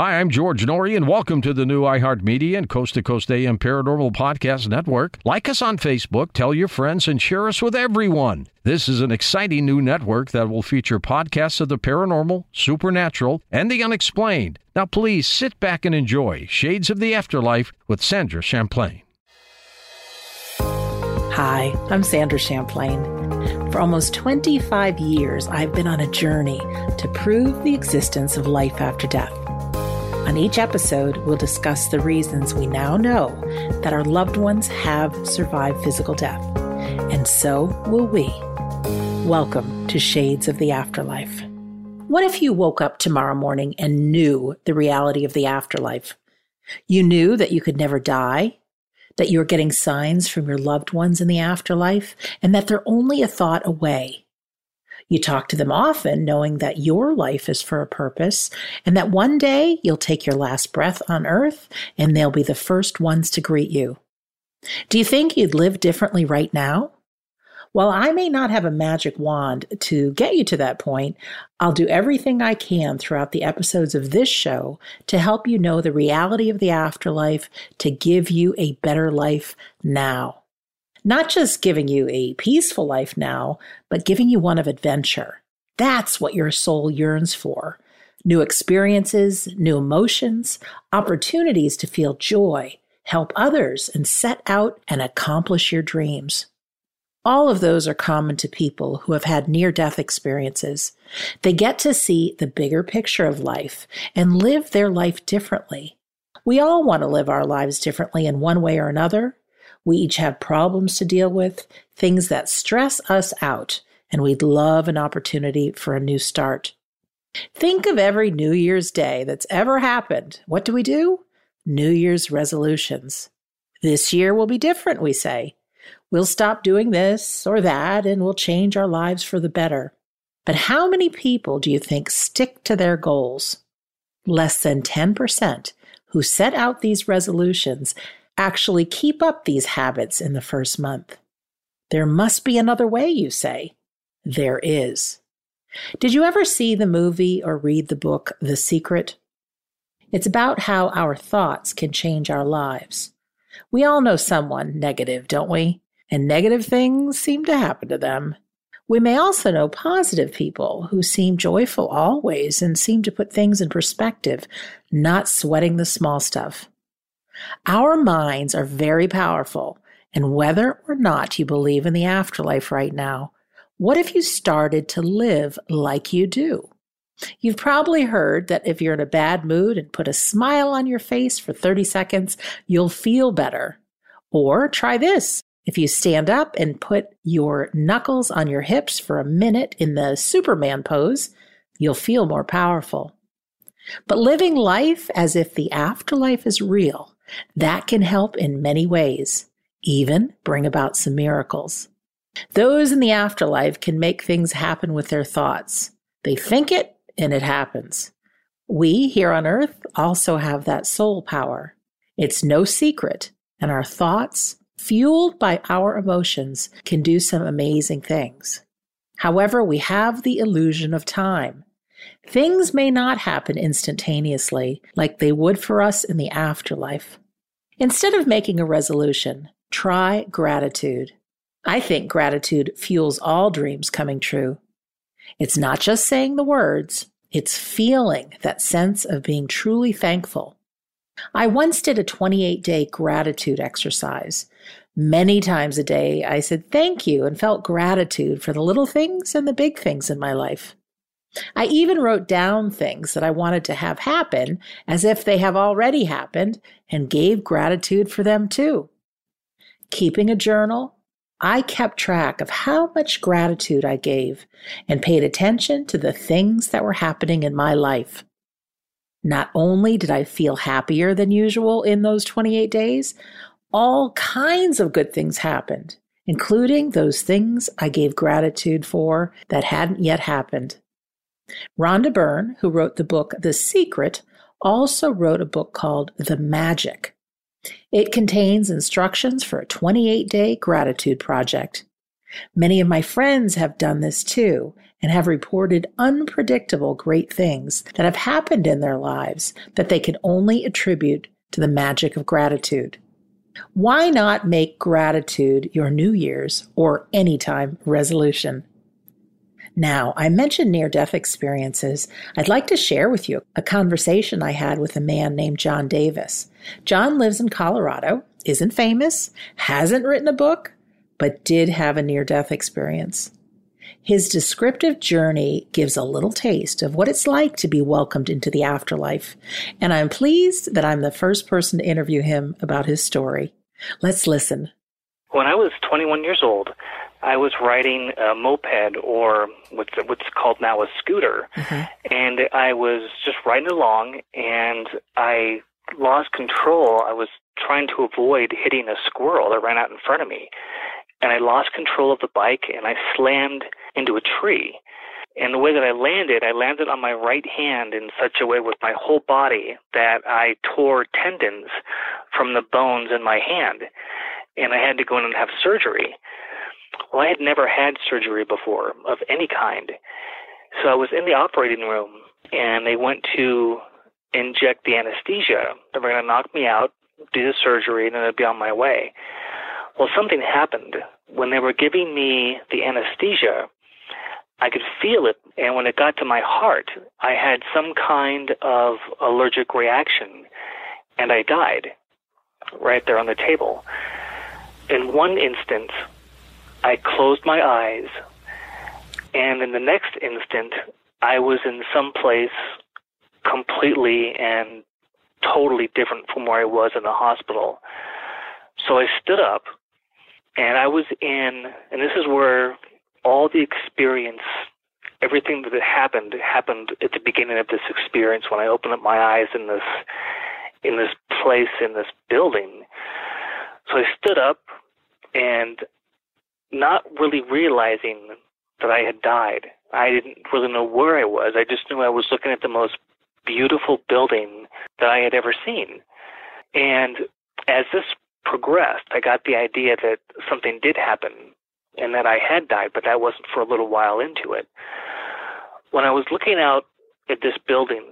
Hi, I'm George Noory, and welcome to the new iHeartMedia and Coast to Coast AM Paranormal Podcast Network. Like us on Facebook, tell your friends, and share us with everyone. This is an exciting new network that will feature podcasts of the paranormal, supernatural, and the unexplained. Now, please sit back and enjoy Shades of the Afterlife with Sandra Champlain. Hi, I'm Sandra Champlain. For almost 25 years, I've been on a journey to prove the existence of life after death. On each episode, we'll discuss the reasons we now know that our loved ones have survived physical death, and so will we. Welcome to Shades of the Afterlife. What if you woke up tomorrow morning and knew the reality of the afterlife? You knew that you could never die, that you were getting signs from your loved ones in the afterlife, and that they're only a thought away. You talk to them often, knowing that your life is for a purpose and that one day you'll take your last breath on earth and they'll be the first ones to greet you. Do you think you'd live differently right now? While I may not have a magic wand to get you to that point, I'll do everything I can throughout the episodes of this show to help you know the reality of the afterlife to give you a better life now. Not just giving you a peaceful life now, but giving you one of adventure. That's what your soul yearns for. New experiences, new emotions, opportunities to feel joy, help others, and set out and accomplish your dreams. All of those are common to people who have had near death experiences. They get to see the bigger picture of life and live their life differently. We all want to live our lives differently in one way or another, we each have problems to deal with, things that stress us out, and we'd love an opportunity for a new start. Think of every New Year's Day that's ever happened. What do we do? New Year's resolutions. This year will be different, we say. We'll stop doing this or that and we'll change our lives for the better. But how many people do you think stick to their goals? Less than 10% who set out these resolutions actually keep up these habits in the first month. There must be another way, you say. There is. Did you ever see the movie or read the book The Secret? It's about how our thoughts can change our lives. We all know someone negative, don't we? And negative things seem to happen to them. We may also know positive people who seem joyful always and seem to put things in perspective, not sweating the small stuff. Our minds are very powerful, and whether or not you believe in the afterlife right now, what if you started to live like you do? You've probably heard that if you're in a bad mood and put a smile on your face for 30 seconds, you'll feel better. Or try this. If you stand up and put your knuckles on your hips for a minute in the Superman pose, you'll feel more powerful. But living life as if the afterlife is real that can help in many ways, even bring about some miracles. Those in the afterlife can make things happen with their thoughts. They think it and it happens. We here on earth also have that soul power. It's no secret, and our thoughts, fueled by our emotions, can do some amazing things. However, we have the illusion of time. Things may not happen instantaneously like they would for us in the afterlife. Instead of making a resolution, try gratitude. I think gratitude fuels all dreams coming true. It's not just saying the words, it's feeling that sense of being truly thankful. I once did a 28 day gratitude exercise. Many times a day, I said thank you and felt gratitude for the little things and the big things in my life. I even wrote down things that I wanted to have happen as if they have already happened and gave gratitude for them too. Keeping a journal, I kept track of how much gratitude I gave and paid attention to the things that were happening in my life. Not only did I feel happier than usual in those 28 days, all kinds of good things happened, including those things I gave gratitude for that hadn't yet happened. Rhonda Byrne, who wrote the book The Secret, also wrote a book called The Magic. It contains instructions for a 28 day gratitude project. Many of my friends have done this too, and have reported unpredictable great things that have happened in their lives that they can only attribute to the magic of gratitude. Why not make gratitude your New Year's or anytime resolution? Now, I mentioned near death experiences. I'd like to share with you a conversation I had with a man named John Davis. John lives in Colorado, isn't famous, hasn't written a book, but did have a near death experience. His descriptive journey gives a little taste of what it's like to be welcomed into the afterlife, and I'm pleased that I'm the first person to interview him about his story. Let's listen. When I was 21 years old, I was riding a moped or what's what's called now a scooter, mm-hmm. and I was just riding along, and I lost control. I was trying to avoid hitting a squirrel that ran out in front of me, and I lost control of the bike, and I slammed into a tree. And the way that I landed, I landed on my right hand in such a way with my whole body that I tore tendons from the bones in my hand, and I had to go in and have surgery. Well, I had never had surgery before of any kind. So I was in the operating room and they went to inject the anesthesia. They were going to knock me out, do the surgery, and then I'd be on my way. Well, something happened. When they were giving me the anesthesia, I could feel it. And when it got to my heart, I had some kind of allergic reaction and I died right there on the table. In one instant, I closed my eyes, and in the next instant, I was in some place completely and totally different from where I was in the hospital. So I stood up, and I was in, and this is where all the experience, everything that happened, happened at the beginning of this experience when I opened up my eyes in this, in this place, in this building. So I stood up, and not really realizing that I had died. I didn't really know where I was. I just knew I was looking at the most beautiful building that I had ever seen. And as this progressed, I got the idea that something did happen and that I had died, but that wasn't for a little while into it. When I was looking out at this building,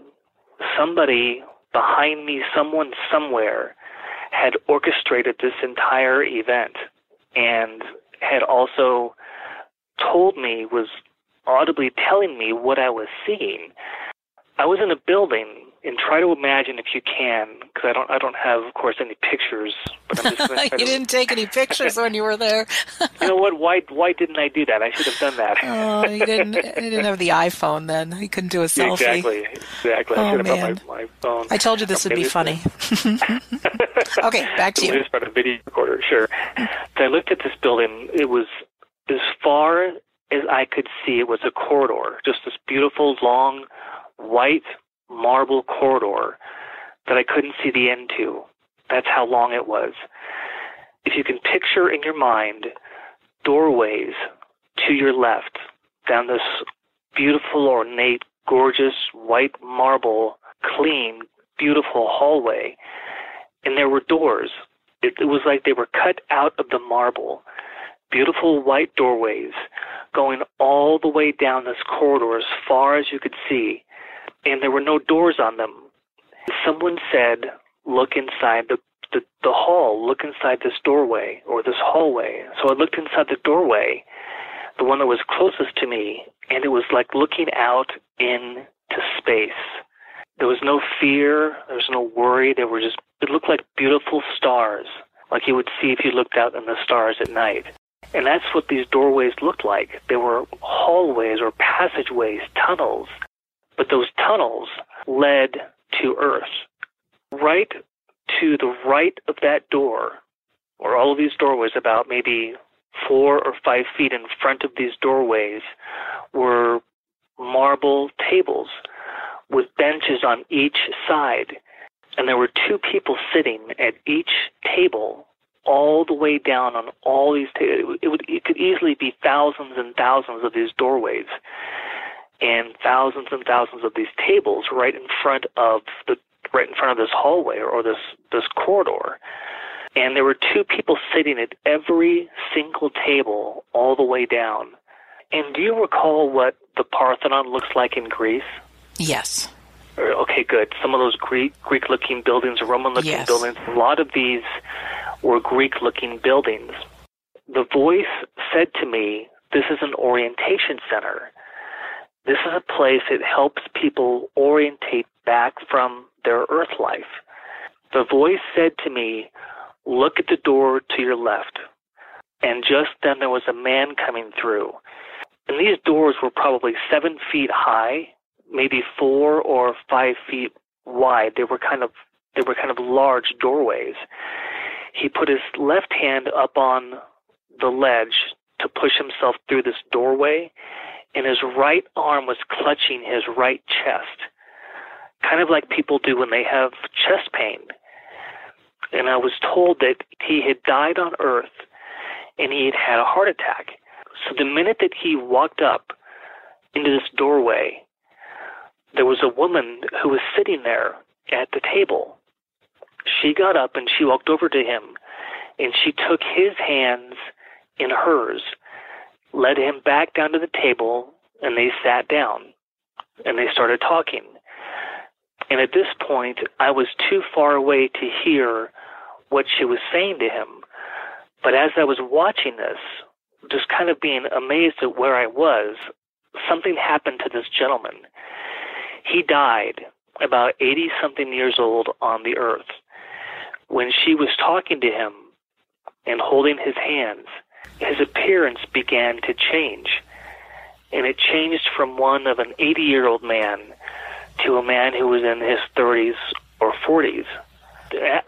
somebody behind me, someone somewhere, had orchestrated this entire event. And had also told me was audibly telling me what I was seeing. I was in a building, and try to imagine if you can, because I don't, I don't have, of course, any pictures. But I'm just you to... didn't take any pictures when you were there. you know what? Why, why didn't I do that? I should have done that. oh, you didn't, you didn't have the iPhone then. You couldn't do a selfie. exactly, exactly. Oh, I should have man. my, my phone. I told you this would be funny. okay, back to you. Just about a video recorder, sure. So I looked at this building. It was as far as I could see. It was a corridor, just this beautiful, long, white marble corridor that I couldn't see the end to. That's how long it was. If you can picture in your mind doorways to your left down this beautiful, ornate, gorgeous white marble, clean, beautiful hallway, and there were doors. It, it was like they were cut out of the marble. Beautiful white doorways going all the way down this corridor as far as you could see and there were no doors on them. Someone said, "Look inside the the, the hall. Look inside this doorway or this hallway." So I looked inside the doorway, the one that was closest to me, and it was like looking out into space. There was no fear. There was no worry. There were just it looked like beautiful stars, like you would see if you looked out in the stars at night. And that's what these doorways looked like. They were hallways or passageways, tunnels but those tunnels led to Earth. Right to the right of that door, or all of these doorways, about maybe four or five feet in front of these doorways, were marble tables with benches on each side. And there were two people sitting at each table all the way down on all these tables. It, would, it could easily be thousands and thousands of these doorways and thousands and thousands of these tables right in front of the right in front of this hallway or this this corridor. And there were two people sitting at every single table all the way down. And do you recall what the Parthenon looks like in Greece? Yes. Uh, okay, good. Some of those Greek Greek looking buildings, Roman looking yes. buildings, a lot of these were Greek looking buildings. The voice said to me, This is an orientation center. This is a place that helps people orientate back from their earth life. The voice said to me, Look at the door to your left. And just then there was a man coming through. And these doors were probably seven feet high, maybe four or five feet wide. They were kind of they were kind of large doorways. He put his left hand up on the ledge to push himself through this doorway, and his right arm was clutching his right chest, kind of like people do when they have chest pain. And I was told that he had died on Earth and he had had a heart attack. So the minute that he walked up into this doorway, there was a woman who was sitting there at the table. She got up and she walked over to him and she took his hands in hers, led him back down to the table, and they sat down and they started talking. And at this point, I was too far away to hear what she was saying to him. But as I was watching this, just kind of being amazed at where I was, something happened to this gentleman. He died about 80 something years old on the earth. When she was talking to him and holding his hands, his appearance began to change. And it changed from one of an 80 year old man to a man who was in his 30s or 40s.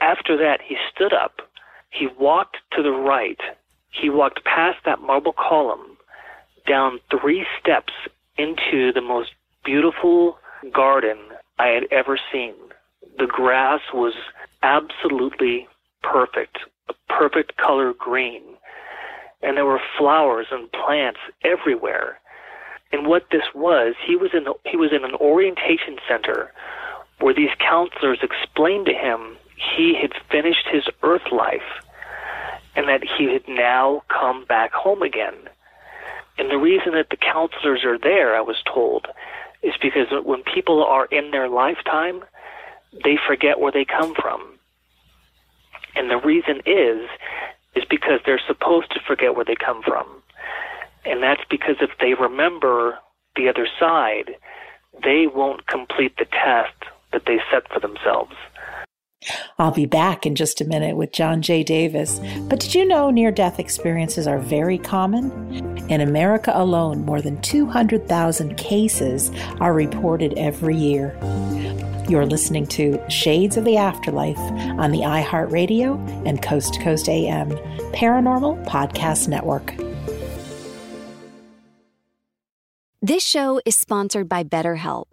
After that, he stood up. He walked to the right. He walked past that marble column, down three steps into the most beautiful garden I had ever seen. The grass was absolutely perfect, a perfect color green. And there were flowers and plants everywhere. And what this was, he was in he was in an orientation center where these counselors explained to him he had finished his earth life and that he had now come back home again. And the reason that the counselors are there, I was told, is because when people are in their lifetime, they forget where they come from. And the reason is is because they're supposed to forget where they come from. And that's because if they remember the other side, they won't complete the test that they set for themselves. I'll be back in just a minute with John J. Davis. But did you know near death experiences are very common? In America alone, more than 200,000 cases are reported every year. You're listening to Shades of the Afterlife on the iHeartRadio and Coast to Coast AM Paranormal Podcast Network. This show is sponsored by BetterHelp.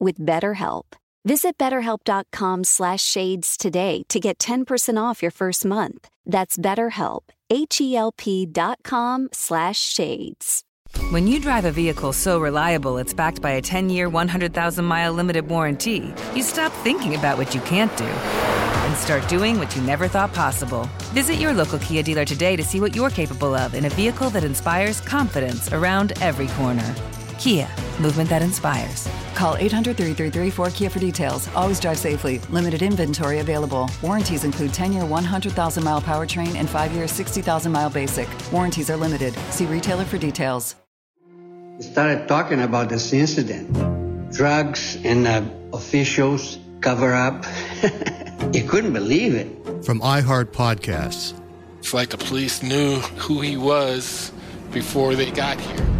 with BetterHelp. Visit betterhelp.com slash shades today to get 10% off your first month. That's betterhelp, H-E-L-P dot com slash shades. When you drive a vehicle so reliable it's backed by a 10-year, 100,000-mile limited warranty, you stop thinking about what you can't do and start doing what you never thought possible. Visit your local Kia dealer today to see what you're capable of in a vehicle that inspires confidence around every corner. Kia, movement that inspires. Call 800 333 4KIA for details. Always drive safely. Limited inventory available. Warranties include 10 year 100,000 mile powertrain and 5 year 60,000 mile basic. Warranties are limited. See retailer for details. We started talking about this incident. drugs and uh, officials cover up. you couldn't believe it. From iHeart Podcasts. It's like the police knew who he was before they got here.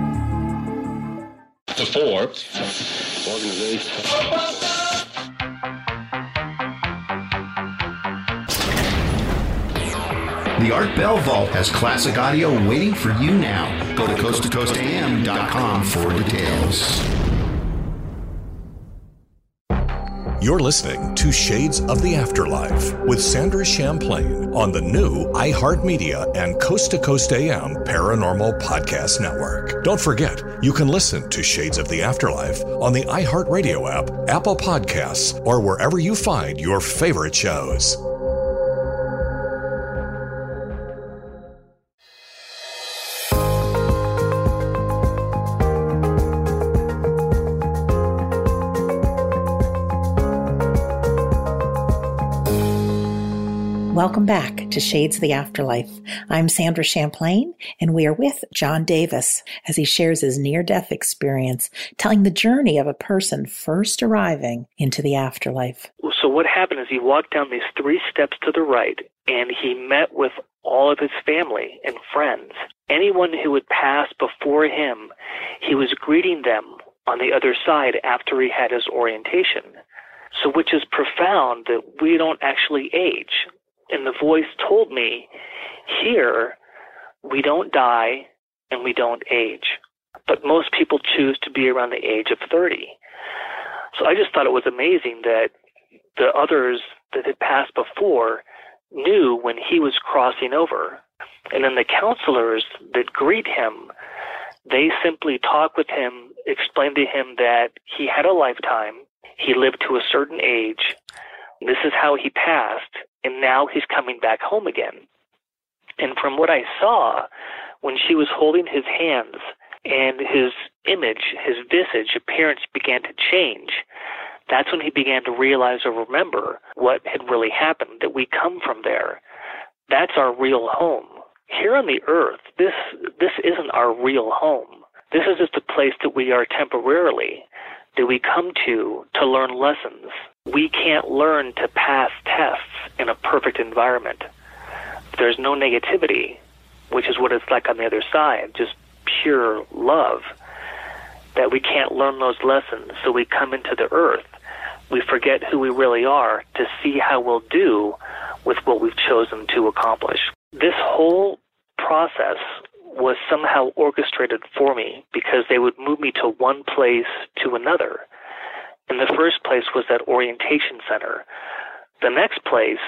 The Forbes organization. The Art Bell Vault has classic audio waiting for you now. Go to coasttocoastam.com for details. You're listening to Shades of the Afterlife with Sandra Champlain on the new iHeartMedia and Coast to Coast AM Paranormal Podcast Network. Don't forget, you can listen to Shades of the Afterlife on the iHeartRadio app, Apple Podcasts, or wherever you find your favorite shows. Welcome back to Shades of the Afterlife. I'm Sandra Champlain, and we are with John Davis as he shares his near death experience, telling the journey of a person first arriving into the afterlife. So, what happened is he walked down these three steps to the right, and he met with all of his family and friends. Anyone who would pass before him, he was greeting them on the other side after he had his orientation. So, which is profound that we don't actually age and the voice told me, here, we don't die and we don't age. But most people choose to be around the age of 30. So I just thought it was amazing that the others that had passed before knew when he was crossing over. And then the counselors that greet him, they simply talk with him, explain to him that he had a lifetime, he lived to a certain age, this is how he passed, and now he's coming back home again. And from what I saw, when she was holding his hands and his image, his visage, appearance began to change, that's when he began to realize or remember what had really happened, that we come from there. That's our real home. Here on the earth, this this isn't our real home. This is just a place that we are temporarily, that we come to to learn lessons, we can't learn to pass tests in a perfect environment. There's no negativity, which is what it's like on the other side, just pure love. That we can't learn those lessons, so we come into the earth. We forget who we really are to see how we'll do with what we've chosen to accomplish. This whole process was somehow orchestrated for me because they would move me to one place to another in the first place was that orientation center. The next place,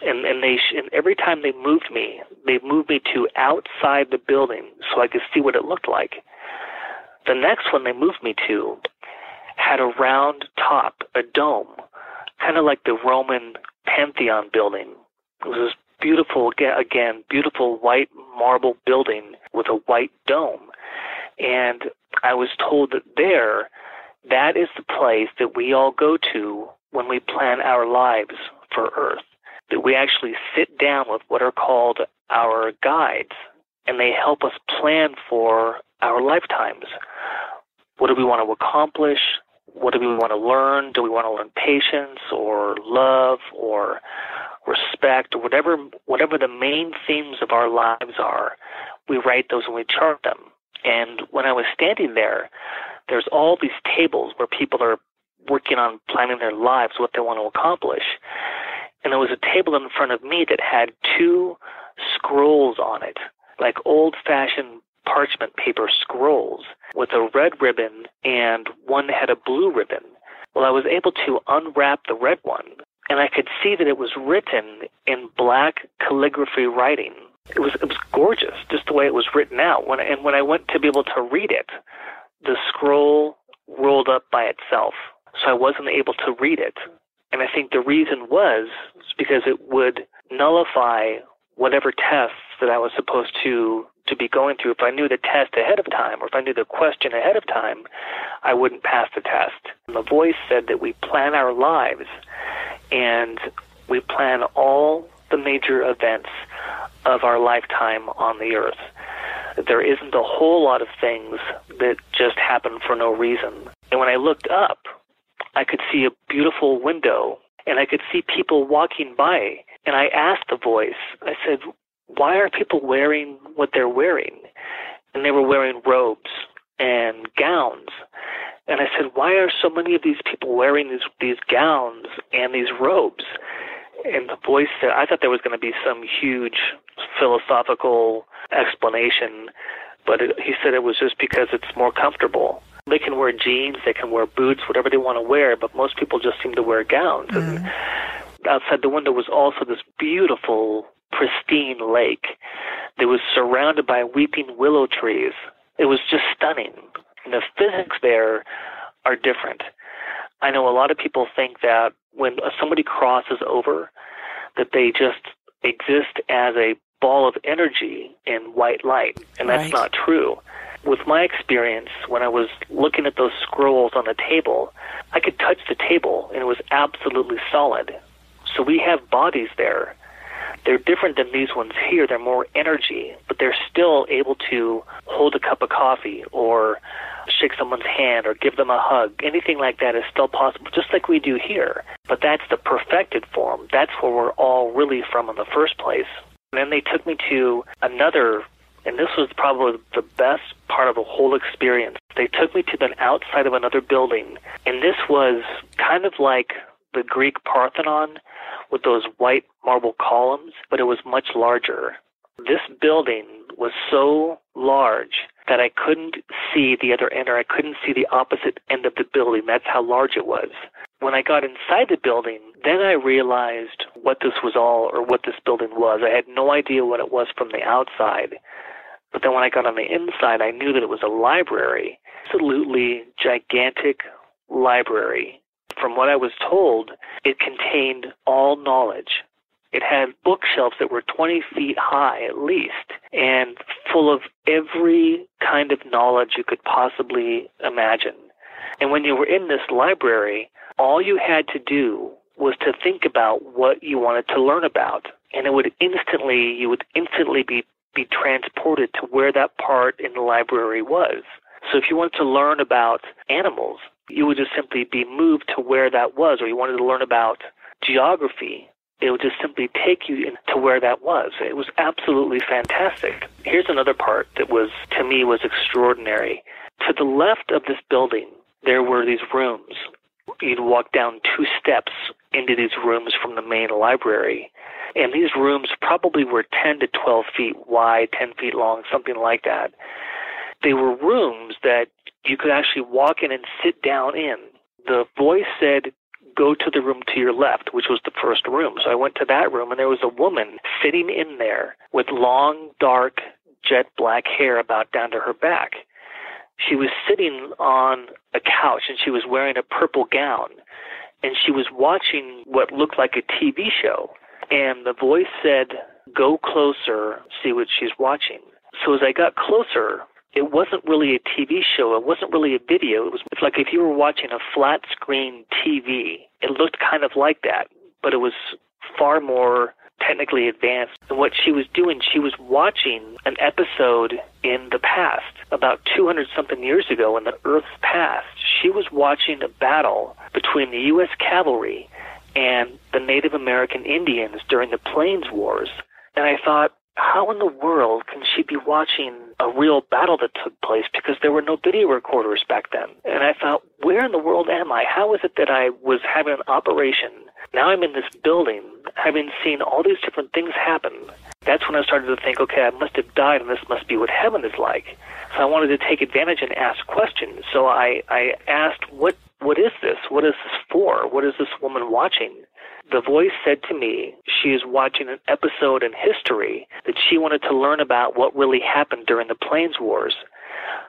and, and they and every time they moved me, they moved me to outside the building so I could see what it looked like. The next one they moved me to had a round top, a dome, kind of like the Roman Pantheon building. It was this beautiful, again, beautiful white marble building with a white dome. And I was told that there that is the place that we all go to when we plan our lives for Earth. That we actually sit down with what are called our guides, and they help us plan for our lifetimes. What do we want to accomplish? What do we want to learn? Do we want to learn patience or love or respect or whatever whatever the main themes of our lives are? We write those and we chart them. And when I was standing there, there's all these tables where people are working on planning their lives, what they want to accomplish. And there was a table in front of me that had two scrolls on it, like old fashioned parchment paper scrolls with a red ribbon and one had a blue ribbon. Well, I was able to unwrap the red one and I could see that it was written in black calligraphy writing. It was it was gorgeous, just the way it was written out. When I, and when I went to be able to read it, the scroll rolled up by itself, so I wasn't able to read it. And I think the reason was because it would nullify whatever tests that I was supposed to to be going through. If I knew the test ahead of time or if I knew the question ahead of time, I wouldn't pass the test. And the voice said that we plan our lives and we plan all the major events of our lifetime on the earth. There isn't a whole lot of things that just happen for no reason. And when I looked up, I could see a beautiful window and I could see people walking by. And I asked the voice, I said, why are people wearing what they're wearing? And they were wearing robes and gowns. And I said, why are so many of these people wearing these, these gowns and these robes? And the voice said, I thought there was going to be some huge philosophical explanation, but it, he said it was just because it's more comfortable. They can wear jeans, they can wear boots, whatever they want to wear, but most people just seem to wear gowns. Mm. And outside the window was also this beautiful pristine lake that was surrounded by weeping willow trees. It was just stunning. And the physics there are different. I know a lot of people think that when somebody crosses over, that they just exist as a ball of energy in white light, and that's right. not true. With my experience, when I was looking at those scrolls on the table, I could touch the table and it was absolutely solid. So we have bodies there they're different than these ones here. They're more energy, but they're still able to hold a cup of coffee or shake someone's hand or give them a hug. Anything like that is still possible, just like we do here. But that's the perfected form. That's where we're all really from in the first place. And then they took me to another, and this was probably the best part of the whole experience. They took me to the outside of another building, and this was kind of like the Greek Parthenon with those white marble columns, but it was much larger. This building was so large that I couldn't see the other end or I couldn't see the opposite end of the building. That's how large it was. When I got inside the building, then I realized what this was all or what this building was. I had no idea what it was from the outside. But then when I got on the inside, I knew that it was a library, absolutely gigantic library from what I was told, it contained all knowledge. It had bookshelves that were 20 feet high at least and full of every kind of knowledge you could possibly imagine. And when you were in this library, all you had to do was to think about what you wanted to learn about. And it would instantly, you would instantly be, be transported to where that part in the library was. So if you wanted to learn about animals, you would just simply be moved to where that was, or you wanted to learn about geography, it would just simply take you to where that was. It was absolutely fantastic. Here's another part that was, to me, was extraordinary. To the left of this building, there were these rooms. You'd walk down two steps into these rooms from the main library. And these rooms probably were 10 to 12 feet wide, 10 feet long, something like that. They were rooms that you could actually walk in and sit down in. The voice said, go to the room to your left, which was the first room. So I went to that room, and there was a woman sitting in there with long, dark, jet black hair about down to her back. She was sitting on a couch, and she was wearing a purple gown, and she was watching what looked like a TV show. And the voice said, Go closer, see what she's watching. So as I got closer, it wasn't really a TV show. It wasn't really a video. It was like if you were watching a flat screen TV. It looked kind of like that, but it was far more technically advanced. And what she was doing, she was watching an episode in the past, about 200 something years ago in the Earth's past. She was watching a battle between the U.S. cavalry and the Native American Indians during the Plains Wars. And I thought, how in the world can she be watching a real battle that took place because there were no video recorders back then? And I thought, where in the world am I? How is it that I was having an operation? Now I'm in this building, having seen all these different things happen. That's when I started to think, okay, I must have died and this must be what heaven is like. So I wanted to take advantage and ask questions. So I, I asked, what, what is this? What is this for? What is this woman watching? The voice said to me she is watching an episode in history that she wanted to learn about what really happened during the Plains Wars.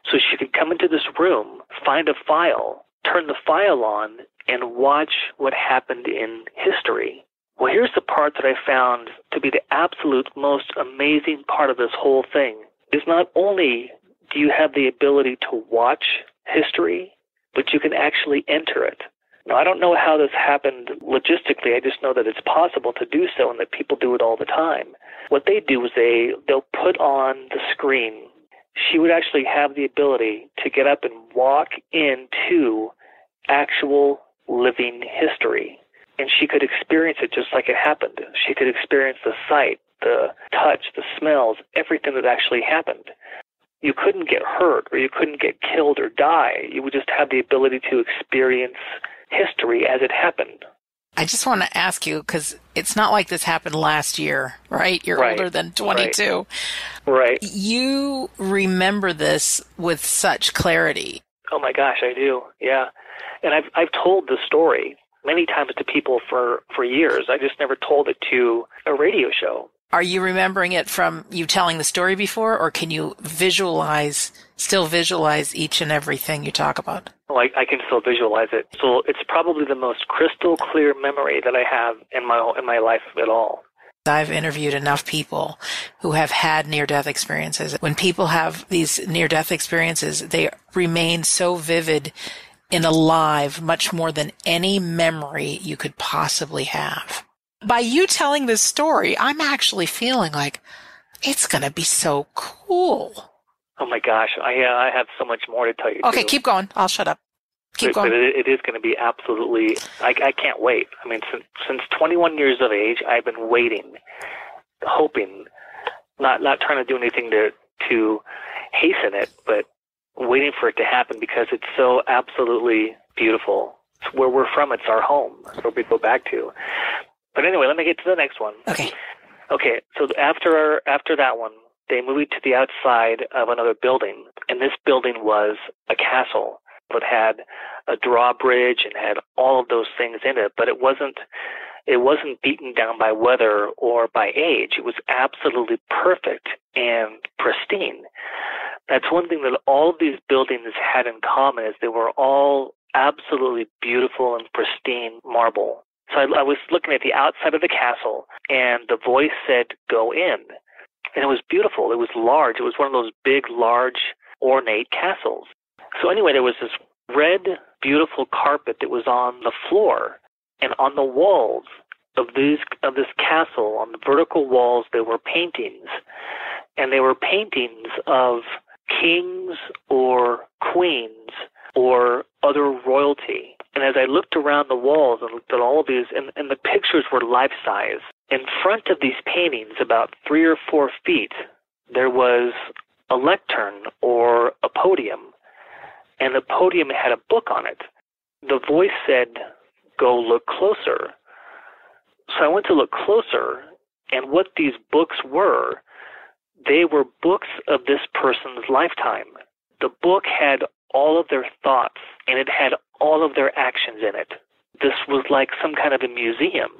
So she could come into this room, find a file, turn the file on, and watch what happened in history. Well, here's the part that I found to be the absolute most amazing part of this whole thing is not only do you have the ability to watch history, but you can actually enter it. Now, I don't know how this happened logistically. I just know that it's possible to do so and that people do it all the time. What they do is they, they'll put on the screen. She would actually have the ability to get up and walk into actual living history. And she could experience it just like it happened. She could experience the sight, the touch, the smells, everything that actually happened you couldn't get hurt or you couldn't get killed or die. You would just have the ability to experience history as it happened. I just want to ask you because it's not like this happened last year, right? You're right. older than 22. Right. right. You remember this with such clarity. Oh my gosh, I do. Yeah. And I've I've told the story many times to people for for years. I just never told it to a radio show. Are you remembering it from you telling the story before or can you visualize still visualize each and everything you talk about? I, I can still visualize it. So it's probably the most crystal clear memory that I have in my in my life at all. I've interviewed enough people who have had near death experiences. When people have these near death experiences, they remain so vivid and alive much more than any memory you could possibly have. By you telling this story, I'm actually feeling like it's going to be so cool. Oh my gosh, I uh, I have so much more to tell you. Okay, too. keep going. I'll shut up. Keep but, going. But it, it is going to be absolutely. I, I can't wait. I mean, since since 21 years of age, I've been waiting, hoping, not not trying to do anything to to hasten it, but waiting for it to happen because it's so absolutely beautiful. It's where we're from. It's our home. It's where we go back to. But anyway, let me get to the next one. Okay. Okay. So after after that one, they moved to the outside of another building, and this building was a castle that had a drawbridge and had all of those things in it, but it wasn't it wasn't beaten down by weather or by age. It was absolutely perfect and pristine. That's one thing that all of these buildings had in common is they were all absolutely beautiful and pristine marble. So I, I was looking at the outside of the castle, and the voice said, "Go in." and it was beautiful. It was large. It was one of those big, large, ornate castles. So anyway, there was this red, beautiful carpet that was on the floor, and on the walls of these of this castle, on the vertical walls, there were paintings, and they were paintings of kings or queens or other royalty. And as I looked around the walls and looked at all of these, and, and the pictures were life size, in front of these paintings, about three or four feet, there was a lectern or a podium, and the podium had a book on it. The voice said, Go look closer. So I went to look closer, and what these books were, they were books of this person's lifetime. The book had all of their thoughts, and it had all of their actions in it. This was like some kind of a museum.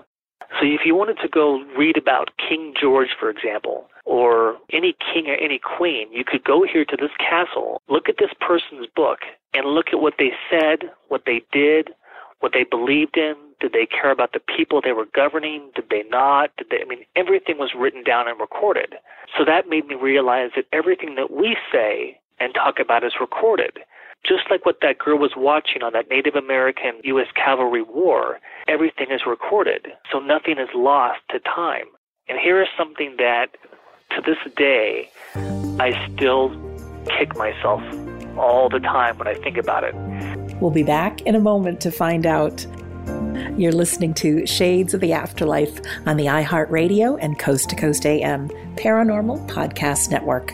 So if you wanted to go read about King George, for example, or any king or any queen, you could go here to this castle, look at this person's book, and look at what they said, what they did, what they believed in. Did they care about the people they were governing? Did they not? Did they? I mean, everything was written down and recorded. So that made me realize that everything that we say and talk about is recorded. Just like what that girl was watching on that Native American U.S. Cavalry War, everything is recorded, so nothing is lost to time. And here is something that, to this day, I still kick myself all the time when I think about it. We'll be back in a moment to find out. You're listening to Shades of the Afterlife on the iHeartRadio and Coast to Coast AM Paranormal Podcast Network.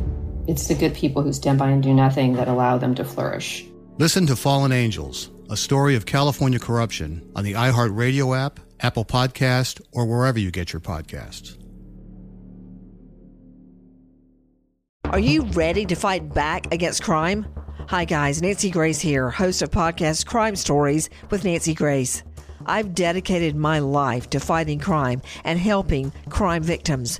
It's the good people who stand by and do nothing that allow them to flourish. Listen to Fallen Angels, a story of California corruption on the iHeartRadio app, Apple Podcast, or wherever you get your podcasts. Are you ready to fight back against crime? Hi, guys. Nancy Grace here, host of podcast Crime Stories with Nancy Grace. I've dedicated my life to fighting crime and helping crime victims.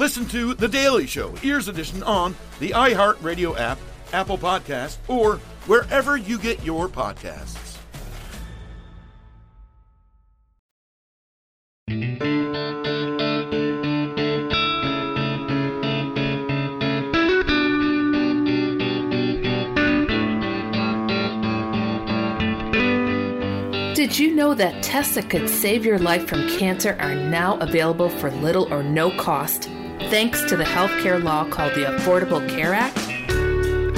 Listen to The Daily Show, Ears Edition, on the iHeartRadio app, Apple Podcast, or wherever you get your podcasts. Did you know that tests that could save your life from cancer are now available for little or no cost, thanks to the healthcare law called the Affordable Care Act?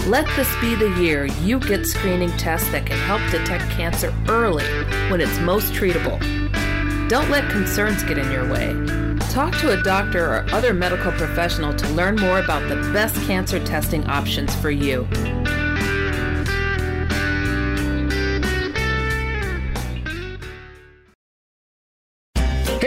Let this be the year you get screening tests that can help detect cancer early when it's most treatable. Don't let concerns get in your way. Talk to a doctor or other medical professional to learn more about the best cancer testing options for you.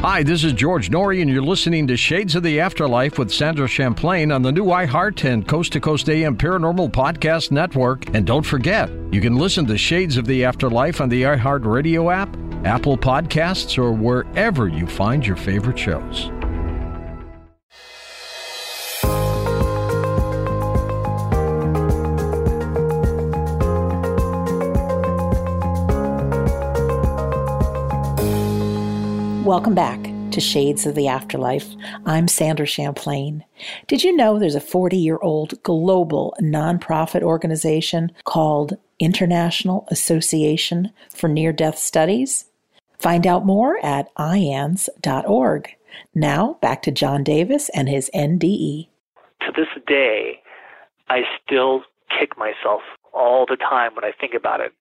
Hi, this is George Noory, and you're listening to Shades of the Afterlife with Sandra Champlain on the new iHeart and Coast to Coast AM Paranormal Podcast Network. And don't forget, you can listen to Shades of the Afterlife on the iHeart Radio app, Apple Podcasts, or wherever you find your favorite shows. Welcome back to Shades of the Afterlife. I'm Sandra Champlain. Did you know there's a 40 year old global nonprofit organization called International Association for Near Death Studies? Find out more at iands.org. Now, back to John Davis and his NDE. To this day, I still kick myself all the time when I think about it.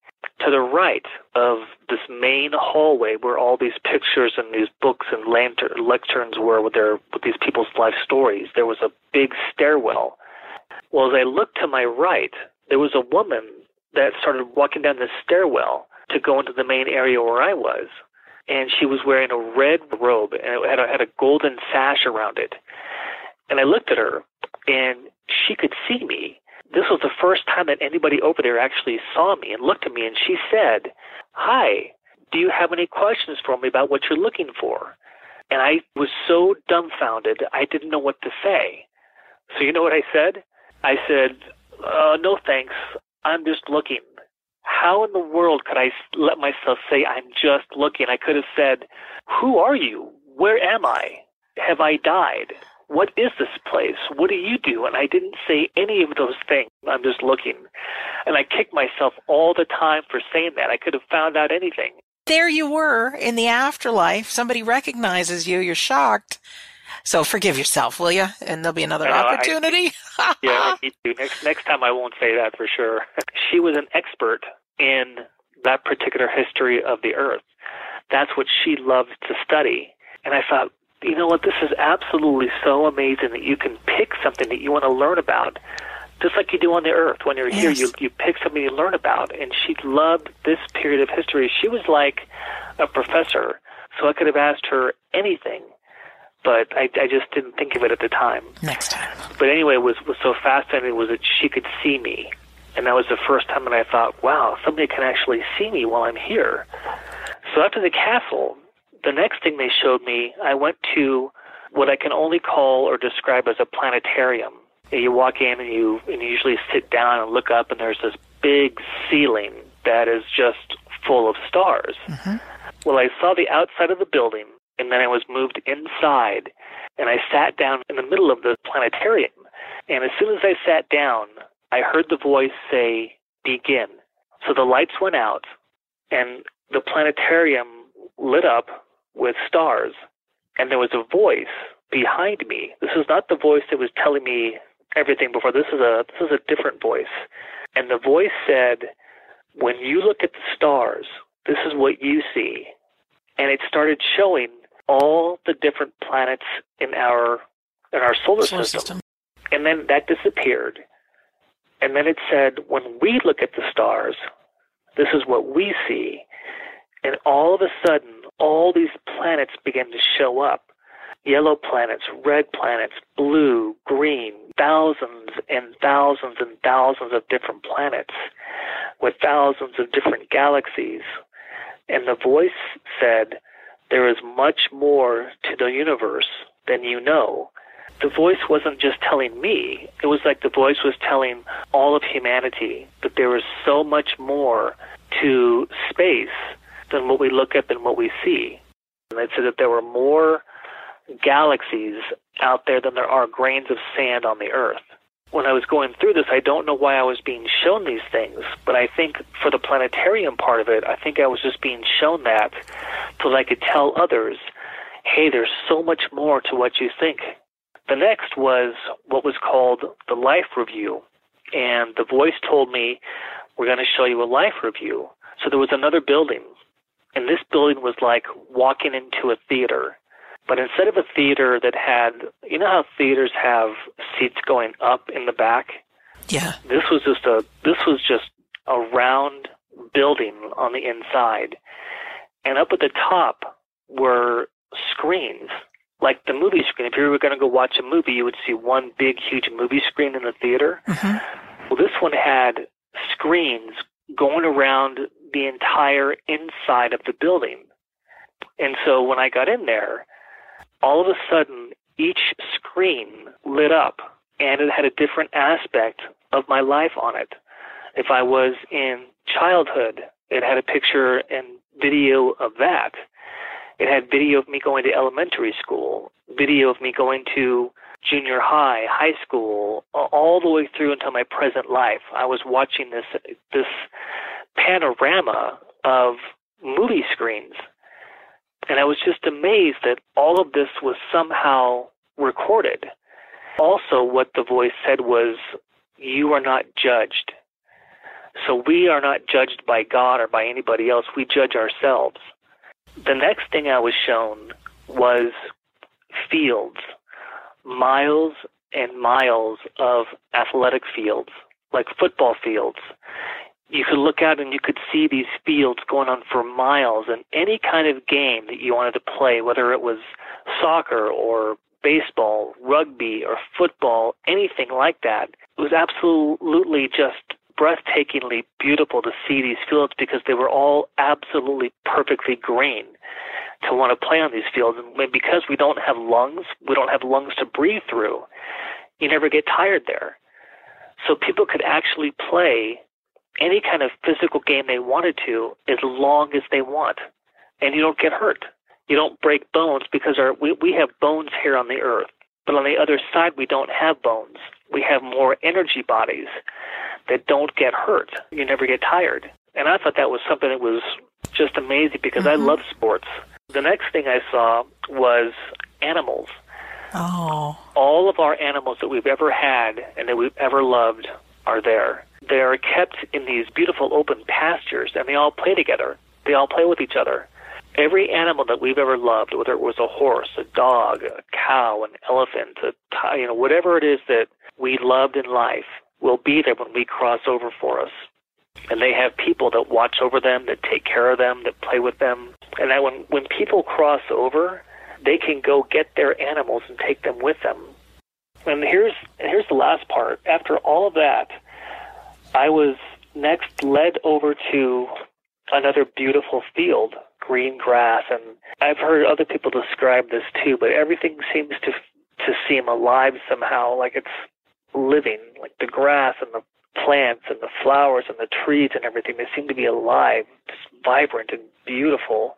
To the right of this main hallway where all these pictures and these books and lantern, lecterns were with their with these people's life stories, there was a big stairwell. Well, as I looked to my right, there was a woman that started walking down the stairwell to go into the main area where I was. And she was wearing a red robe and it had a, had a golden sash around it. And I looked at her and she could see me. This was the first time that anybody over there actually saw me and looked at me and she said, Hi, do you have any questions for me about what you're looking for? And I was so dumbfounded, I didn't know what to say. So you know what I said? I said, uh, no thanks. I'm just looking. How in the world could I let myself say I'm just looking? I could have said, Who are you? Where am I? Have I died? What is this place? What do you do? And I didn't say any of those things. I'm just looking. And I kick myself all the time for saying that. I could have found out anything. There you were in the afterlife. Somebody recognizes you. You're shocked. So forgive yourself, will you? And there'll be another know, I- opportunity. yeah, I need to. Next next time I won't say that for sure. she was an expert in that particular history of the earth. That's what she loved to study. And I thought, you know what, this is absolutely so amazing that you can pick something that you want to learn about. Just like you do on the earth. When you're here, you you pick something you learn about. And she loved this period of history. She was like a professor, so I could have asked her anything, but I, I just didn't think of it at the time. Next time. But anyway, was was so fascinating was that she could see me, and that was the first time that I thought, wow, somebody can actually see me while I'm here. So after the castle, the next thing they showed me, I went to what I can only call or describe as a planetarium. You walk in and you and you usually sit down and look up, and there's this big ceiling that is just full of stars. Mm-hmm. Well, I saw the outside of the building, and then I was moved inside, and I sat down in the middle of the planetarium. And as soon as I sat down, I heard the voice say, Begin. So the lights went out, and the planetarium lit up with stars, and there was a voice behind me. This is not the voice that was telling me everything before. This is a this is a different voice. And the voice said, When you look at the stars, this is what you see. And it started showing all the different planets in our in our solar, Solar system. system. And then that disappeared. And then it said, when we look at the stars, this is what we see. And all of a sudden, all these planets began to show up yellow planets, red planets, blue, green, thousands and thousands and thousands of different planets with thousands of different galaxies. And the voice said, There is much more to the universe than you know. The voice wasn't just telling me, it was like the voice was telling all of humanity that there is so much more to space than what we look at, than what we see. And it said that there were more galaxies out there than there are grains of sand on the earth. When I was going through this, I don't know why I was being shown these things, but I think for the planetarium part of it, I think I was just being shown that so that I could tell others, hey, there's so much more to what you think. The next was what was called the life review, and the voice told me, we're going to show you a life review. So there was another building, and this building was like walking into a theater. But instead of a theater that had, you know how theaters have seats going up in the back? Yeah. This was just a this was just a round building on the inside. And up at the top were screens, like the movie screen. If you were going to go watch a movie, you would see one big, huge movie screen in the theater. Mm-hmm. Well, this one had screens going around the entire inside of the building. And so when I got in there, all of a sudden each screen lit up and it had a different aspect of my life on it. If I was in childhood, it had a picture and video of that. It had video of me going to elementary school, video of me going to junior high, high school, all the way through until my present life. I was watching this this panorama of movie screens. And I was just amazed that all of this was somehow recorded. Also, what the voice said was, You are not judged. So we are not judged by God or by anybody else. We judge ourselves. The next thing I was shown was fields, miles and miles of athletic fields, like football fields. You could look out and you could see these fields going on for miles, and any kind of game that you wanted to play, whether it was soccer or baseball, rugby, or football, anything like that, it was absolutely just breathtakingly beautiful to see these fields because they were all absolutely perfectly green to want to play on these fields. And because we don't have lungs, we don't have lungs to breathe through, you never get tired there. So people could actually play any kind of physical game they wanted to as long as they want. And you don't get hurt. You don't break bones because our, we, we have bones here on the earth. But on the other side, we don't have bones. We have more energy bodies that don't get hurt. You never get tired. And I thought that was something that was just amazing because mm-hmm. I love sports. The next thing I saw was animals. Oh. All of our animals that we've ever had and that we've ever loved are there. They are kept in these beautiful open pastures and they all play together. They all play with each other. Every animal that we've ever loved, whether it was a horse, a dog, a cow, an elephant, a you know, whatever it is that we loved in life, will be there when we cross over for us. And they have people that watch over them, that take care of them, that play with them. And that when, when people cross over, they can go get their animals and take them with them. And here's here's the last part. After all of that, I was next led over to another beautiful field, green grass, and I've heard other people describe this too. But everything seems to to seem alive somehow, like it's living, like the grass and the plants and the flowers and the trees and everything. They seem to be alive, just vibrant and beautiful.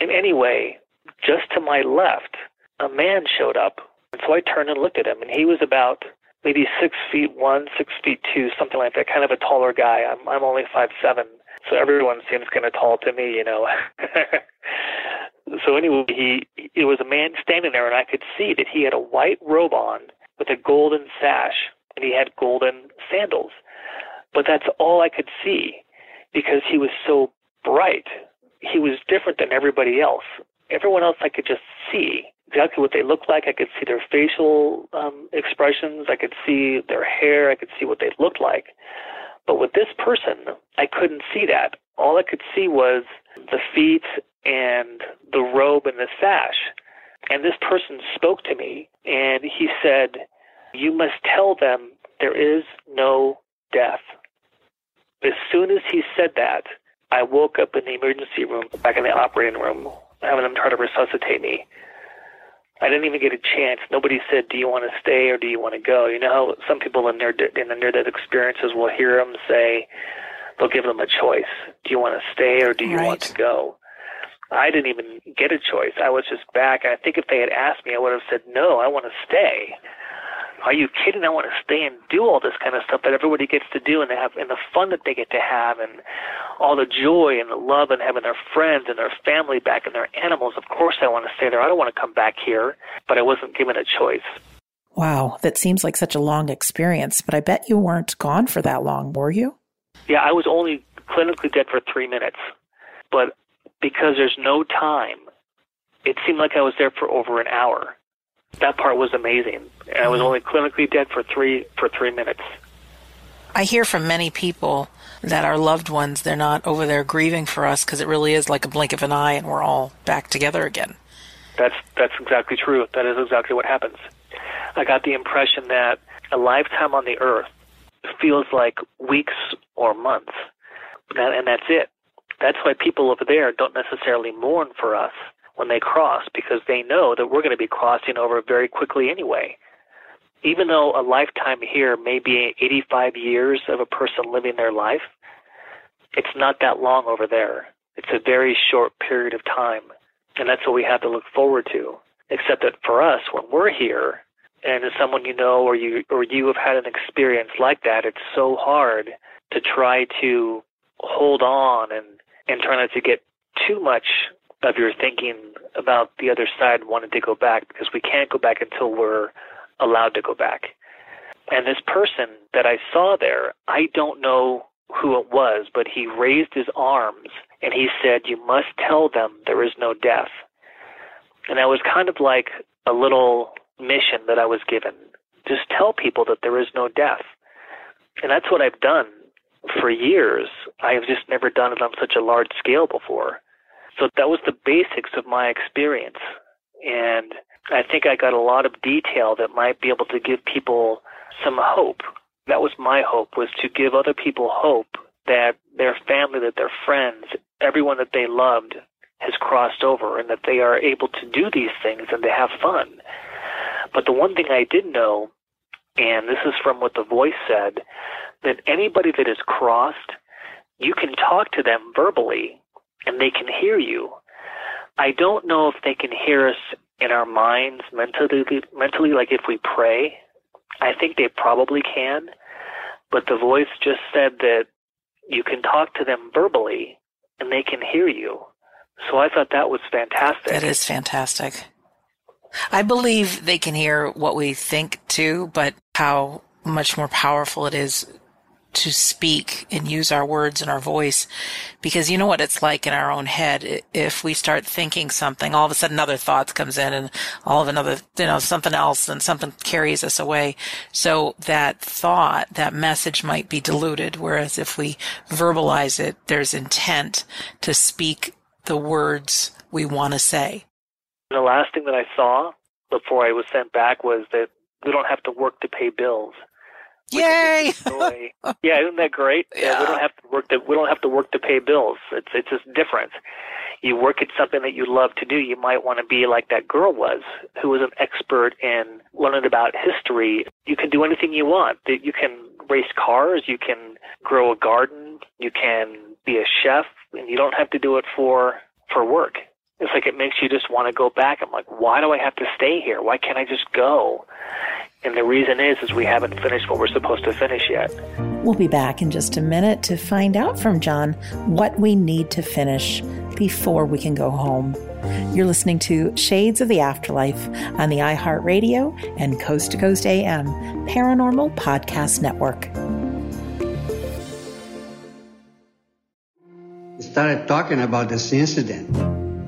And anyway, just to my left, a man showed up. And so I turned and looked at him, and he was about maybe six feet one, six feet two, something like that, kind of a taller guy. I'm I'm only five seven, so everyone seems kind of tall to me, you know. so anyway, he it was a man standing there, and I could see that he had a white robe on with a golden sash, and he had golden sandals. But that's all I could see because he was so bright. He was different than everybody else. Everyone else I could just see exactly what they looked like. I could see their facial um, expressions. I could see their hair. I could see what they looked like. But with this person, I couldn't see that. All I could see was the feet and the robe and the sash. And this person spoke to me and he said, You must tell them there is no death. As soon as he said that, I woke up in the emergency room, back in the operating room, having them try to resuscitate me. I didn't even get a chance. Nobody said, "Do you want to stay or do you want to go?" You know how some people in their in the near-death experiences will hear them say, they'll give them a choice. Do you want to stay or do you right. want to go? I didn't even get a choice. I was just back. I think if they had asked me, I would have said, no, I want to stay. Are you kidding? I want to stay and do all this kind of stuff that everybody gets to do and they have and the fun that they get to have and all the joy and the love and having their friends and their family back and their animals. Of course I want to stay there. I don't want to come back here, but I wasn't given a choice. Wow, that seems like such a long experience, but I bet you weren't gone for that long, were you? Yeah, I was only clinically dead for three minutes. But because there's no time. It seemed like I was there for over an hour. That part was amazing. And I was mm-hmm. only clinically dead for three for three minutes. I hear from many people that our loved ones they're not over there grieving for us because it really is like a blink of an eye and we're all back together again. That's that's exactly true. That is exactly what happens. I got the impression that a lifetime on the earth feels like weeks or months, and that's it. That's why people over there don't necessarily mourn for us when they cross because they know that we're going to be crossing over very quickly anyway. Even though a lifetime here may be 85 years of a person living their life, it's not that long over there. It's a very short period of time. And that's what we have to look forward to. Except that for us, when we're here, and as someone you know or you or you have had an experience like that, it's so hard to try to hold on and and try not to get too much of your thinking about the other side wanting to go back because we can't go back until we're allowed to go back. And this person that I saw there, I don't know who it was, but he raised his arms and he said, You must tell them there is no death. And that was kind of like a little mission that I was given. Just tell people that there is no death. And that's what I've done for years. I have just never done it on such a large scale before. So that was the basics of my experience. And I think I got a lot of detail that might be able to give people some hope. That was my hope was to give other people hope that their family, that their friends, everyone that they loved has crossed over and that they are able to do these things and to have fun. But the one thing I did know, and this is from what the voice said, that anybody that is crossed, you can talk to them verbally and they can hear you. I don't know if they can hear us in our minds mentally mentally like if we pray. I think they probably can. But the voice just said that you can talk to them verbally and they can hear you. So I thought that was fantastic. That is fantastic. I believe they can hear what we think too, but how much more powerful it is to speak and use our words and our voice because you know what it's like in our own head. If we start thinking something all of a sudden other thoughts comes in and all of another you know something else and something carries us away. So that thought that message might be diluted whereas if we verbalize it there's intent to speak the words we want to say. The last thing that i saw before i was sent back was that we don't have to work to pay bills Yay! yeah, isn't that great? Yeah. we don't have to work to we don't have to work to pay bills. It's it's just different. You work at something that you love to do. You might want to be like that girl was, who was an expert in learning about history. You can do anything you want. You can race cars. You can grow a garden. You can be a chef, and you don't have to do it for for work. It's like it makes you just want to go back. I'm like, why do I have to stay here? Why can't I just go? And the reason is, is we haven't finished what we're supposed to finish yet. We'll be back in just a minute to find out from John what we need to finish before we can go home. You're listening to Shades of the Afterlife on the iHeartRadio and Coast to Coast AM Paranormal Podcast Network. We started talking about this incident.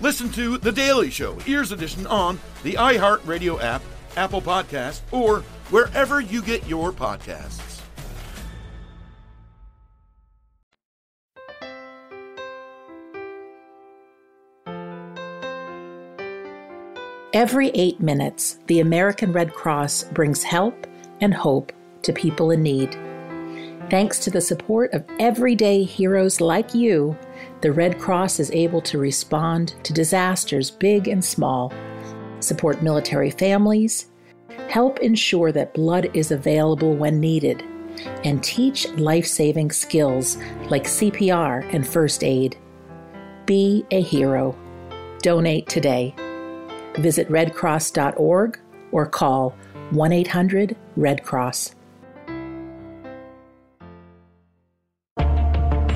Listen to The Daily Show, Ears Edition, on the iHeartRadio app, Apple Podcast, or wherever you get your podcasts. Every eight minutes, the American Red Cross brings help and hope to people in need. Thanks to the support of everyday heroes like you, the Red Cross is able to respond to disasters big and small, support military families, help ensure that blood is available when needed, and teach life saving skills like CPR and first aid. Be a hero. Donate today. Visit redcross.org or call 1 800 Red Cross.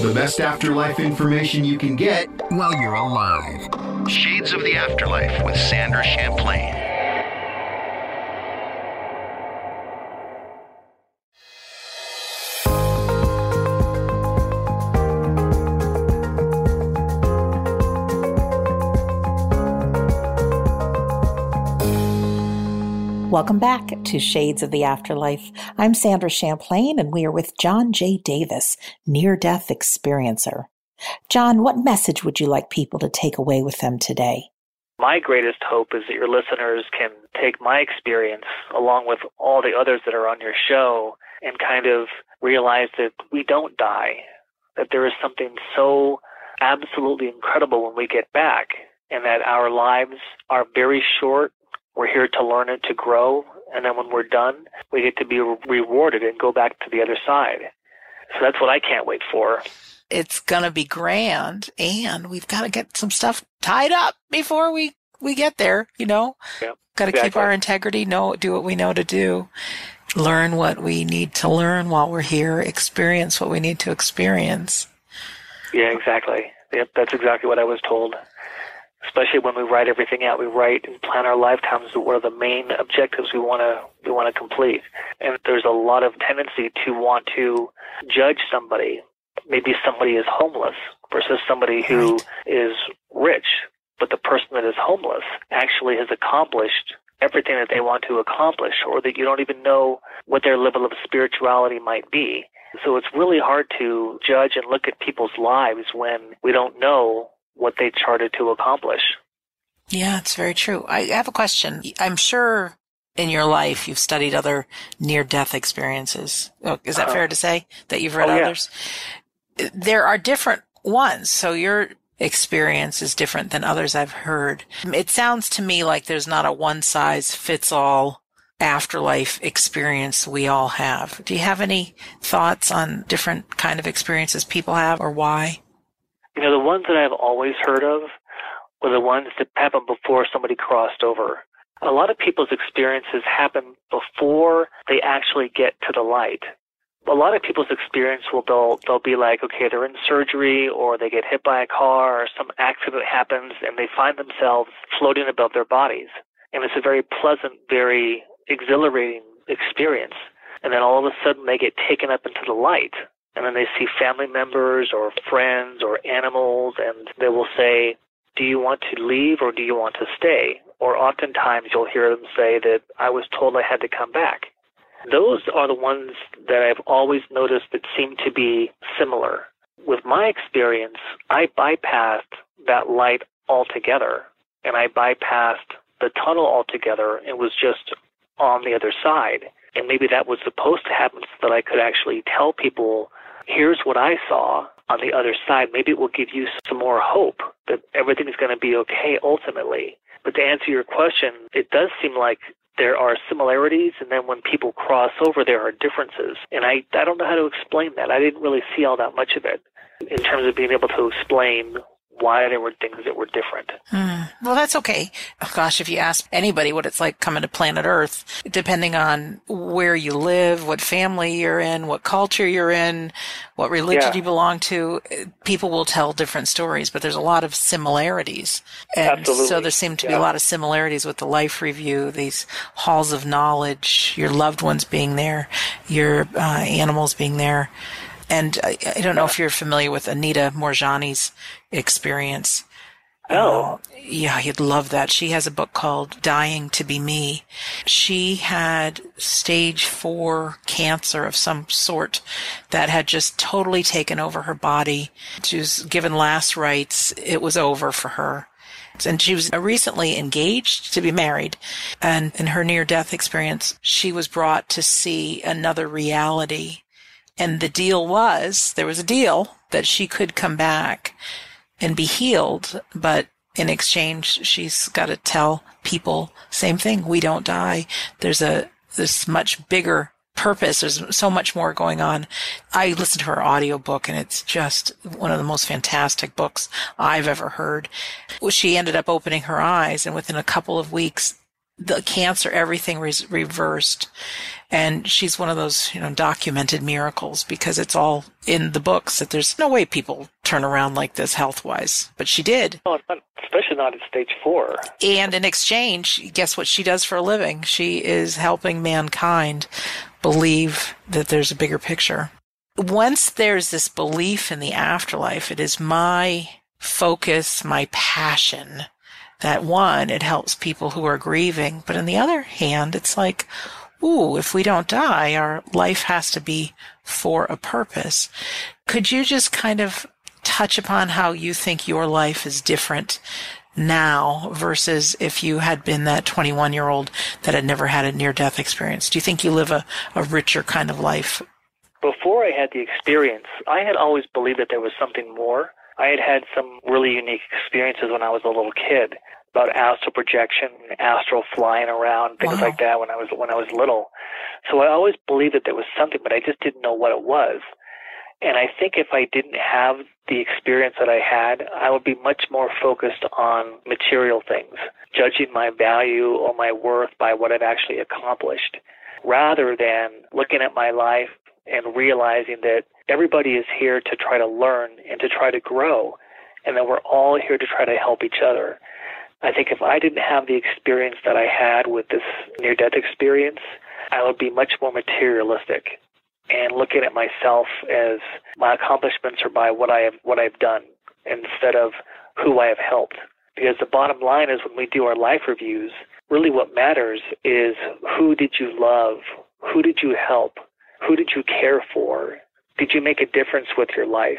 The best afterlife information you can get while you're alive. Shades of the Afterlife with Sandra Champlain. Welcome back to Shades of the Afterlife. I'm Sandra Champlain, and we are with John J. Davis, near death experiencer. John, what message would you like people to take away with them today? My greatest hope is that your listeners can take my experience along with all the others that are on your show and kind of realize that we don't die, that there is something so absolutely incredible when we get back, and that our lives are very short we're here to learn and to grow, and then when we're done, we get to be rewarded and go back to the other side. So that's what I can't wait for. It's going to be grand, and we've got to get some stuff tied up before we we get there. You know, yep, got to exactly. keep our integrity. Know do what we know to do. Learn what we need to learn while we're here. Experience what we need to experience. Yeah, exactly. Yep, that's exactly what I was told especially when we write everything out. We write and plan our lifetimes. What are the main objectives we want to we want to complete? And there's a lot of tendency to want to judge somebody. Maybe somebody is homeless versus somebody who is rich, but the person that is homeless actually has accomplished everything that they want to accomplish, or that you don't even know what their level of spirituality might be. So it's really hard to judge and look at people's lives when we don't know what they charted to accomplish. Yeah, it's very true. I have a question. I'm sure in your life you've studied other near death experiences. Oh, is that uh, fair to say that you've read oh, yeah. others? There are different ones. So your experience is different than others I've heard. It sounds to me like there's not a one size fits all afterlife experience we all have. Do you have any thoughts on different kind of experiences people have or why? You know, the ones that I've always heard of were the ones that happened before somebody crossed over. A lot of people's experiences happen before they actually get to the light. A lot of people's experience will they'll they'll be like, okay, they're in surgery or they get hit by a car or some accident happens and they find themselves floating above their bodies. And it's a very pleasant, very exhilarating experience. And then all of a sudden they get taken up into the light and then they see family members or friends or animals and they will say, do you want to leave or do you want to stay? or oftentimes you'll hear them say that I was told I had to come back. Those are the ones that I've always noticed that seem to be similar. With my experience, I bypassed that light altogether, and I bypassed the tunnel altogether and was just on the other side. And maybe that was supposed to happen so that I could actually tell people, here's what I saw on the other side. Maybe it will give you some more hope that everything's going to be okay ultimately. But to answer your question, it does seem like there are similarities and then when people cross over there are differences and i i don't know how to explain that i didn't really see all that much of it in terms of being able to explain why there were things that were different. Hmm. Well, that's okay. Oh, gosh, if you ask anybody what it's like coming to planet Earth, depending on where you live, what family you're in, what culture you're in, what religion Yeah. you belong to, people will tell different stories, but there's a lot of similarities. And Absolutely. so there seem to be a lot of similarities with the life review, these halls of knowledge, your loved ones being there, your uh, animals being there. And I, I don't know if you're familiar with Anita Moorjani's experience. Oh. Uh, yeah, you'd love that. She has a book called Dying to Be Me. She had stage four cancer of some sort that had just totally taken over her body. She was given last rites. It was over for her. And she was recently engaged to be married. And in her near death experience, she was brought to see another reality. And the deal was there was a deal that she could come back and be healed, but in exchange, she's got to tell people same thing. We don't die. There's a this much bigger purpose. There's so much more going on. I listened to her audiobook and it's just one of the most fantastic books I've ever heard. She ended up opening her eyes and within a couple of weeks, the cancer, everything was reversed. And she's one of those, you know, documented miracles because it's all in the books that there's no way people turn around like this health wise. But she did. Not, especially not at stage four. And in exchange, guess what she does for a living? She is helping mankind believe that there's a bigger picture. Once there's this belief in the afterlife, it is my focus, my passion that one, it helps people who are grieving. But on the other hand, it's like, ooh, if we don't die, our life has to be for a purpose. Could you just kind of touch upon how you think your life is different now versus if you had been that 21 year old that had never had a near death experience? Do you think you live a, a richer kind of life? Before I had the experience, I had always believed that there was something more. I had had some really unique experiences when I was a little kid about astral projection, astral flying around, things Wow. like that when I was when I was little. So I always believed that there was something, but I just didn't know what it was. And I think if I didn't have the experience that I had, I would be much more focused on material things, judging my value or my worth by what I've actually accomplished, rather than looking at my life and realizing that everybody is here to try to learn and to try to grow, and that we're all here to try to help each other. I think if I didn't have the experience that I had with this near death experience, I would be much more materialistic and looking at myself as my accomplishments are by what I have what I've done instead of who I have helped. Because the bottom line is when we do our life reviews, really what matters is who did you love? Who did you help? Who did you care for? Did you make a difference with your life?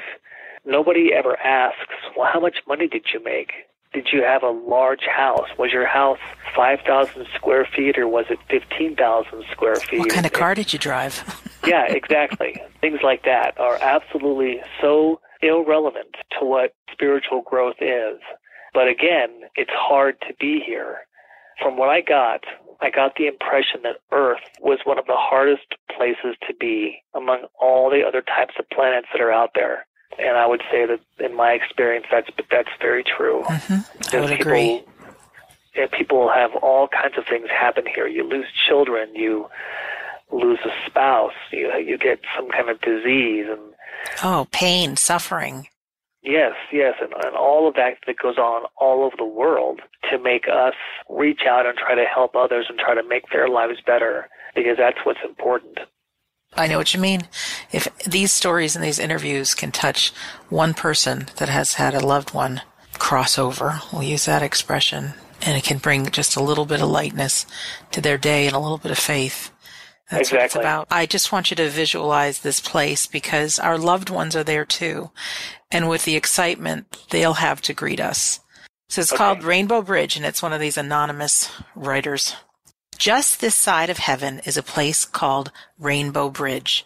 Nobody ever asks, well, how much money did you make? Did you have a large house? Was your house 5,000 square feet or was it 15,000 square feet? What kind of car did you drive? yeah, exactly. Things like that are absolutely so irrelevant to what spiritual growth is. But again, it's hard to be here. From what I got, I got the impression that Earth was one of the hardest places to be among all the other types of planets that are out there. And I would say that in my experience, that's that's very true. Mm-hmm. I would people, agree. people have all kinds of things happen here. You lose children, you lose a spouse, you you get some kind of disease, and Oh, pain, suffering. yes, yes, and, and all of that that goes on all over the world to make us reach out and try to help others and try to make their lives better because that's what's important. I know what you mean. If these stories and these interviews can touch one person that has had a loved one cross over, we'll use that expression, and it can bring just a little bit of lightness to their day and a little bit of faith. That's exactly. what it's about. I just want you to visualize this place because our loved ones are there too. And with the excitement they'll have to greet us. So it's okay. called Rainbow Bridge and it's one of these anonymous writers. Just this side of heaven is a place called Rainbow Bridge.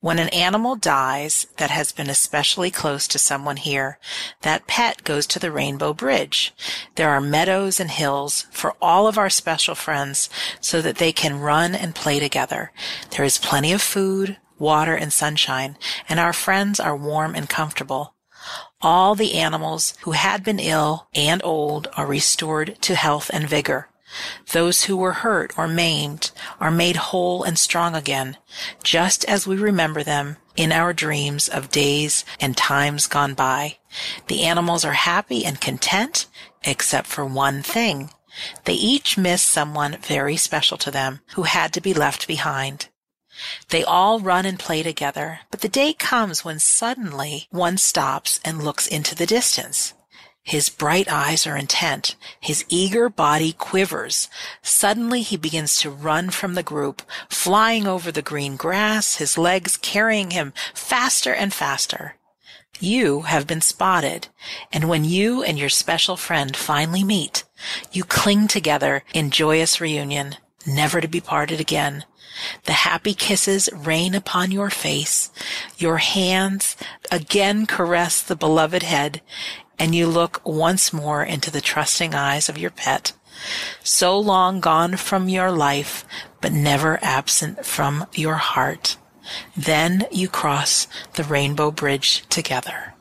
When an animal dies that has been especially close to someone here, that pet goes to the Rainbow Bridge. There are meadows and hills for all of our special friends so that they can run and play together. There is plenty of food, water, and sunshine, and our friends are warm and comfortable. All the animals who had been ill and old are restored to health and vigor. Those who were hurt or maimed are made whole and strong again, just as we remember them in our dreams of days and times gone by. The animals are happy and content, except for one thing. They each miss someone very special to them who had to be left behind. They all run and play together, but the day comes when suddenly one stops and looks into the distance. His bright eyes are intent. His eager body quivers. Suddenly he begins to run from the group, flying over the green grass, his legs carrying him faster and faster. You have been spotted, and when you and your special friend finally meet, you cling together in joyous reunion, never to be parted again. The happy kisses rain upon your face. Your hands again caress the beloved head, and you look once more into the trusting eyes of your pet, so long gone from your life, but never absent from your heart. Then you cross the rainbow bridge together.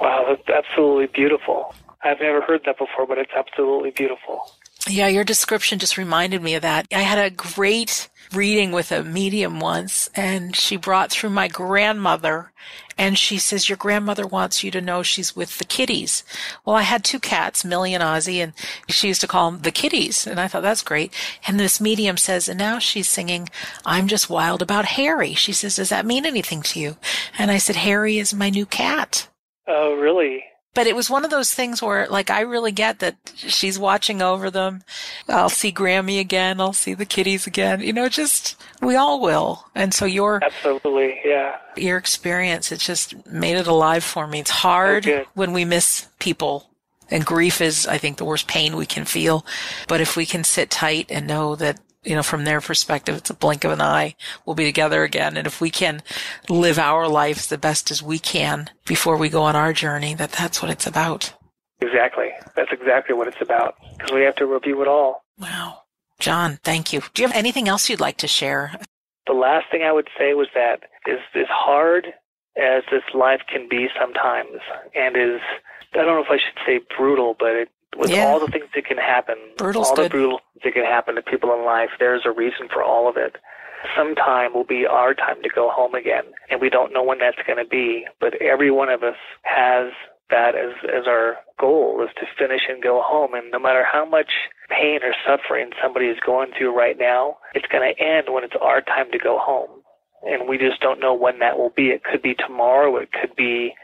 Wow, that's absolutely beautiful. I've never heard that before, but it's absolutely beautiful. Yeah, your description just reminded me of that. I had a great reading with a medium once and she brought through my grandmother and she says, your grandmother wants you to know she's with the kitties. Well, I had two cats, Millie and Ozzy, and she used to call them the kitties. And I thought that's great. And this medium says, and now she's singing, I'm just wild about Harry. She says, does that mean anything to you? And I said, Harry is my new cat. Oh, really? But it was one of those things where, like, I really get that she's watching over them. I'll see Grammy again. I'll see the kitties again. You know, just, we all will. And so your. Absolutely, yeah. Your experience, it just made it alive for me. It's hard when we miss people. And grief is, I think, the worst pain we can feel. But if we can sit tight and know that you know, from their perspective, it's a blink of an eye. We'll be together again. And if we can live our lives the best as we can before we go on our journey, that that's what it's about. Exactly. That's exactly what it's about because we have to review it all. Wow. Jon, thank you. Do you have anything else you'd like to share? The last thing I would say was that is as hard as this life can be sometimes and is I don't know if I should say brutal, but it with yeah. all the things that can happen, Brutal's all good. the brutal things that can happen to people in life, there's a reason for all of it. Sometime will be our time to go home again, and we don't know when that's going to be. But every one of us has that as as our goal is to finish and go home. And no matter how much pain or suffering somebody is going through right now, it's going to end when it's our time to go home. And we just don't know when that will be. It could be tomorrow. It could be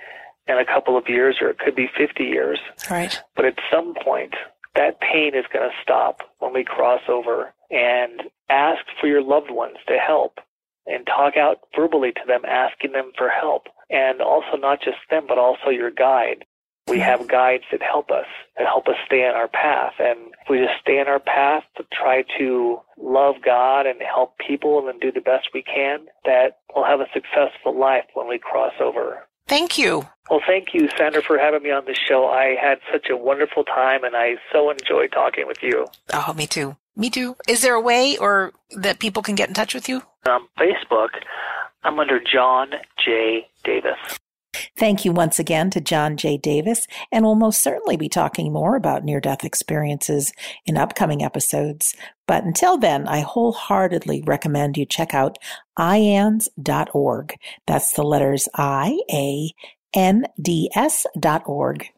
in a couple of years or it could be 50 years. Right. But at some point, that pain is going to stop when we cross over and ask for your loved ones to help and talk out verbally to them, asking them for help. And also not just them, but also your guide. We have guides that help us, that help us stay on our path. And if we just stay on our path to try to love God and help people and do the best we can, that we'll have a successful life when we cross over. Thank you. Well, thank you, Sandra, for having me on the show. I had such a wonderful time, and I so enjoyed talking with you. Oh, me too. Me too. Is there a way or that people can get in touch with you? On Facebook, I'm under Jon J. Davis. Thank you once again to Jon J. Davis, and we'll most certainly be talking more about near death experiences in upcoming episodes. But until then, I wholeheartedly recommend you check out iands.org. That's the letters I A N D S dot org.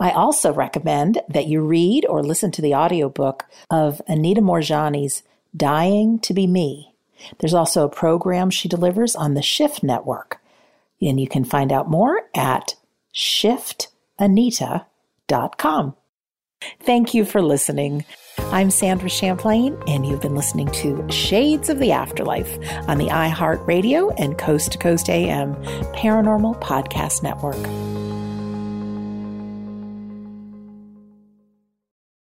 I also recommend that you read or listen to the audiobook of Anita Moorjani's Dying to Be Me. There's also a program she delivers on the Shift Network. And you can find out more at shiftanita.com. Thank you for listening. I'm Sandra Champlain, and you've been listening to Shades of the Afterlife on the iHeartRadio and Coast to Coast AM Paranormal Podcast Network.